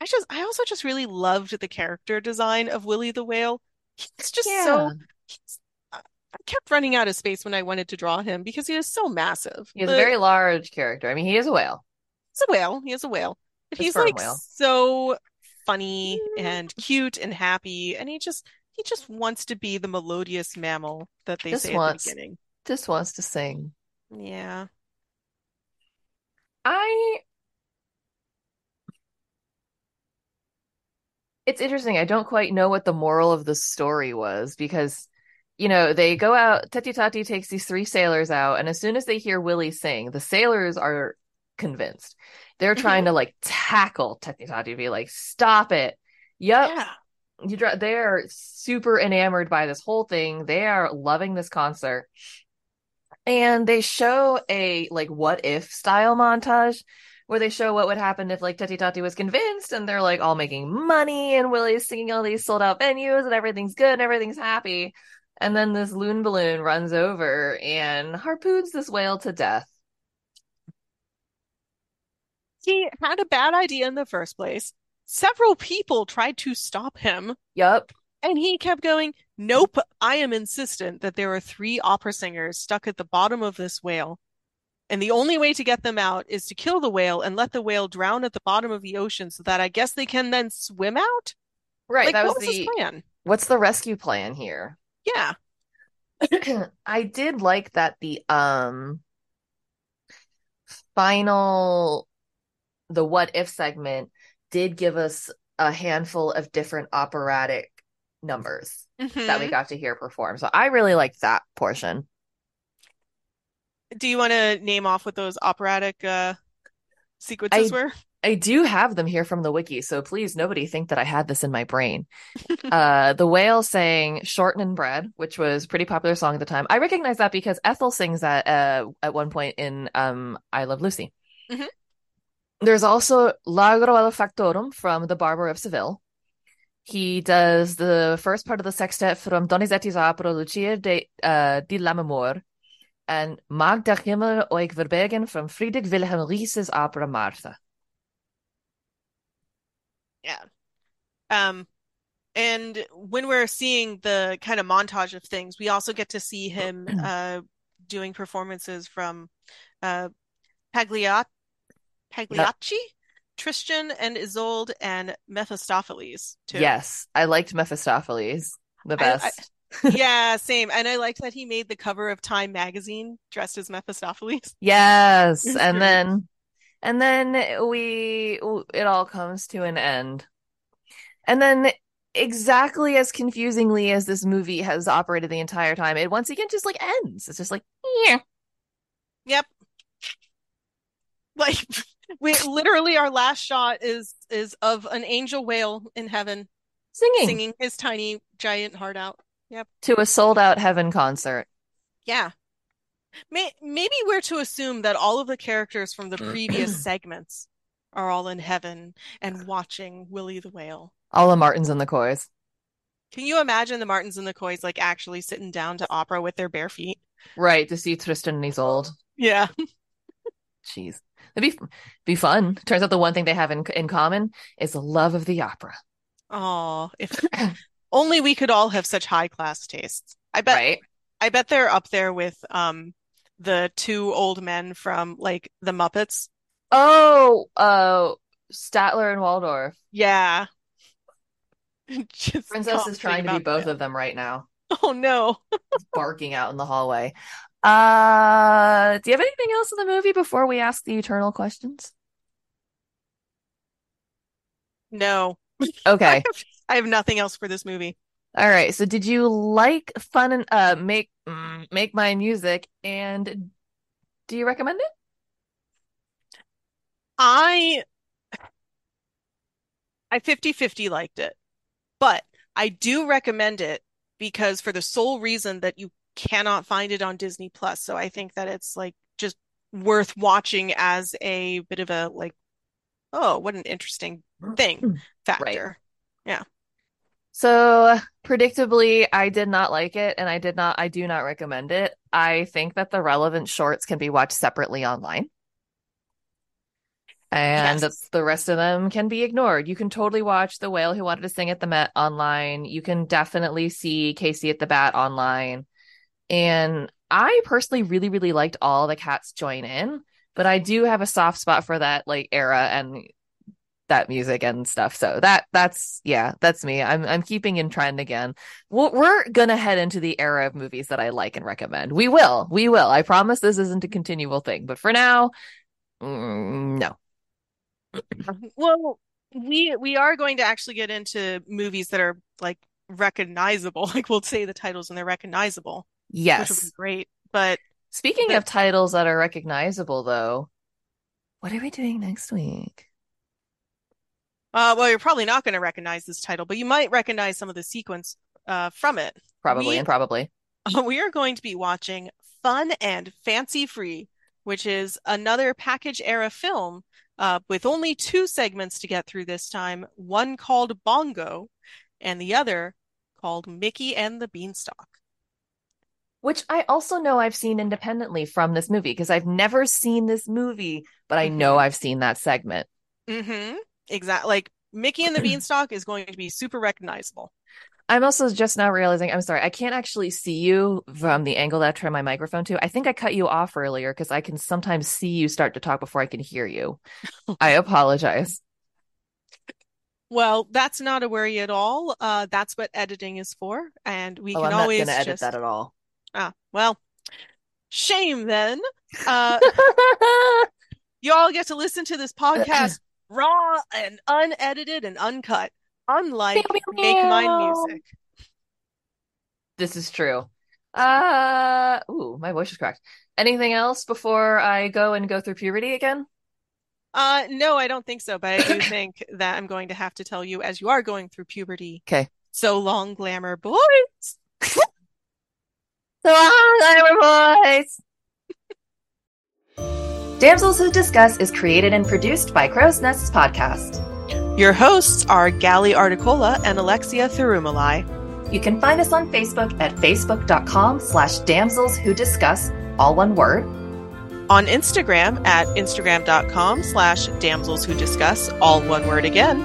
I just I also just really loved the character design of Willie the Whale. He's just so he's, I I kept running out of space when I wanted to draw him because he is so massive. He is a very large character. I mean, he is a whale. he's a whale. He is a whale. But he's like whale. so funny and mm. cute and happy and he just he just wants to be the melodious mammal that they Just say wants- at the beginning. Just wants to sing. Yeah. I it's interesting. I don't quite know what the moral of the story was because, you know, they go out, Teti Tati takes these three sailors out, and as soon as they hear Willie sing, the sailors are convinced. They're mm-hmm. trying to like tackle Teti be like, stop it. Yep. Yeah. You dra- they're super enamored by this whole thing. They are loving this concert. And they show a like what if style montage where they show what would happen if like Teti Tati was convinced and they're like all making money and Willie's singing all these sold out venues and everything's good and everything's happy. And then this loon balloon runs over and harpoons this whale to death. He had a bad idea in the first place. Several people tried to stop him. Yup. And he kept going, Nope, I am insistent that there are three opera singers stuck at the bottom of this whale. And the only way to get them out is to kill the whale and let the whale drown at the bottom of the ocean so that I guess they can then swim out? Right. Like, that was was the plan? what's the rescue plan here? Yeah. I did like that the um final the what if segment did give us a handful of different operatic numbers that we Mhm. got to hear perform. So I really liked that portion. Do you want to name off what those operatic uh sequences I were? I do have them here from the wiki, so please nobody think that I had this in my brain. uh, the whale sang "Shortening Bread," which was a pretty popular song at the time. I recognize that because Ethel sings that uh, at one point in um, "I Love Lucy." Mhm. There's also "Largo al Factotum" from "The Barber of Seville." He does the first part of the sextet from Donizetti's opera Lucia de, uh, di Lammermoor and Mag der Himmel euch vergeben from Friedrich Wilhelm Riese's opera Martha. Yeah. Um, and when we're seeing the kind of montage of things, we also get to see him uh doing performances from uh Pagliat Pagliacci, Tristan and Isolde and Mephistopheles too. Yes, I liked Mephistopheles the I- I- best. Yeah, same. And I liked that he made the cover of Time magazine dressed as Mephistopheles. Yes, and then and then we it all comes to an end. And then exactly as confusingly as this movie has operated the entire time, it once again just like ends. It's just like, yeah. Yep. Like we literally our last shot is is of an angel whale in heaven Singing, singing his tiny giant heart out. Yep. To a sold out heaven concert. Yeah. May maybe we're to assume that all of the characters from the mm. previous segments are all in heaven and watching Willie the Whale. All the Martins and the Coys. Can you imagine the Martins and the Coys like actually sitting down to opera with their bare feet? Right, to see Tristan and Isolde. Yeah. Jeez. It'd be be fun. Turns out the one thing they have in in common is the love of the opera. Oh, if only we could all have such high class tastes. I bet Right? I bet they're up there with um the two old men from like the Muppets. Oh, uh Statler and Waldorf. Yeah. Just Princess is trying to be both the- of them right now. Oh no. barking out in the hallway. Uh, do you have anything else in the movie before we ask the eternal questions? No. Okay. I have nothing else for this movie. All right. So did you like fun and uh make mm, make my music and do you recommend it? I I 50-50 liked it. But I do recommend it because for the sole reason that you cannot find it on Disney Plus. So I think that it's like just worth watching as a bit of a like, oh, what an interesting thing mm-hmm. factor. Yeah. So predictably, I did not like it and I did not I do not recommend it. I think that the relevant shorts can be watched separately online. And Yes. the rest of them can be ignored. You can totally watch The Whale Who Wanted to Sing at the Met online. You can definitely see Casey at the Bat online. And I personally really, really liked all the cats join in, but I do have a soft spot for that like era and that music and stuff. So that that's yeah, that's me. I'm I'm keeping in trend again. We're, we're gonna head into the era of movies that I like and recommend. We will, we will. I promise this isn't a continual thing, but for now, mm, no. Well, we we are going to actually get into movies that are like recognizable. Like we'll say the titles and they're recognizable, which will Yes. be great. But Speaking But- of titles that are recognizable, though, what are we doing next week? uh, well, you're probably not going to recognize this title, but you might recognize some of the sequence uh from it. Probably We- and probably. We are going to be watching Fun and Fancy Free, which is another package era film uh, with only two segments to get through this time, one called Bongo and the other called Mickey and the Beanstalk. Which I also know I've seen independently from this movie because I've never seen this movie, but I know Mhm. I've seen that segment. Mm-hmm. Exactly. Like Mickey and the Beanstalk is going to be super recognizable. I'm also just now realizing, I'm sorry, I can't actually see you from the angle that I turn my microphone to. I think I cut you off earlier because I can sometimes see you start to talk before I can hear you. I apologize. Well, that's not a worry at all. Uh, that's what editing is for, and we Oh, can I'm always going edit just that at all. Ah, well, shame then. Uh, you all get to listen to this podcast raw and unedited and uncut, unlike Meow, meow, Make Mine. Music. This is true. Uh, ooh, my voice is cracked. Anything else before I go and go through puberty again? Uh, no, I don't think so, but I do think that I'm going to have to tell you as you are going through puberty. Okay. So long, glamour boys. So long, glamour boys. Damsels Who Discuss is created and produced by Crow's Nest's podcast. Your hosts are Gally Articola and Alexia Thirumalai. You can find us on Facebook at facebook.com slash damsels who discuss, all one word. On Instagram at instagram.com slash damsels who discuss, all one word again.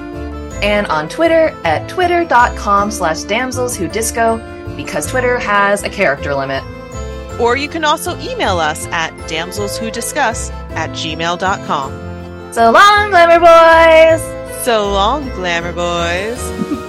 And on Twitter at twitter.com slash damsels who disco, because Twitter has a character limit. Or you can also email us at damselswhodiscuss at gmail.com. So long, glamour boys! So long, glamour boys.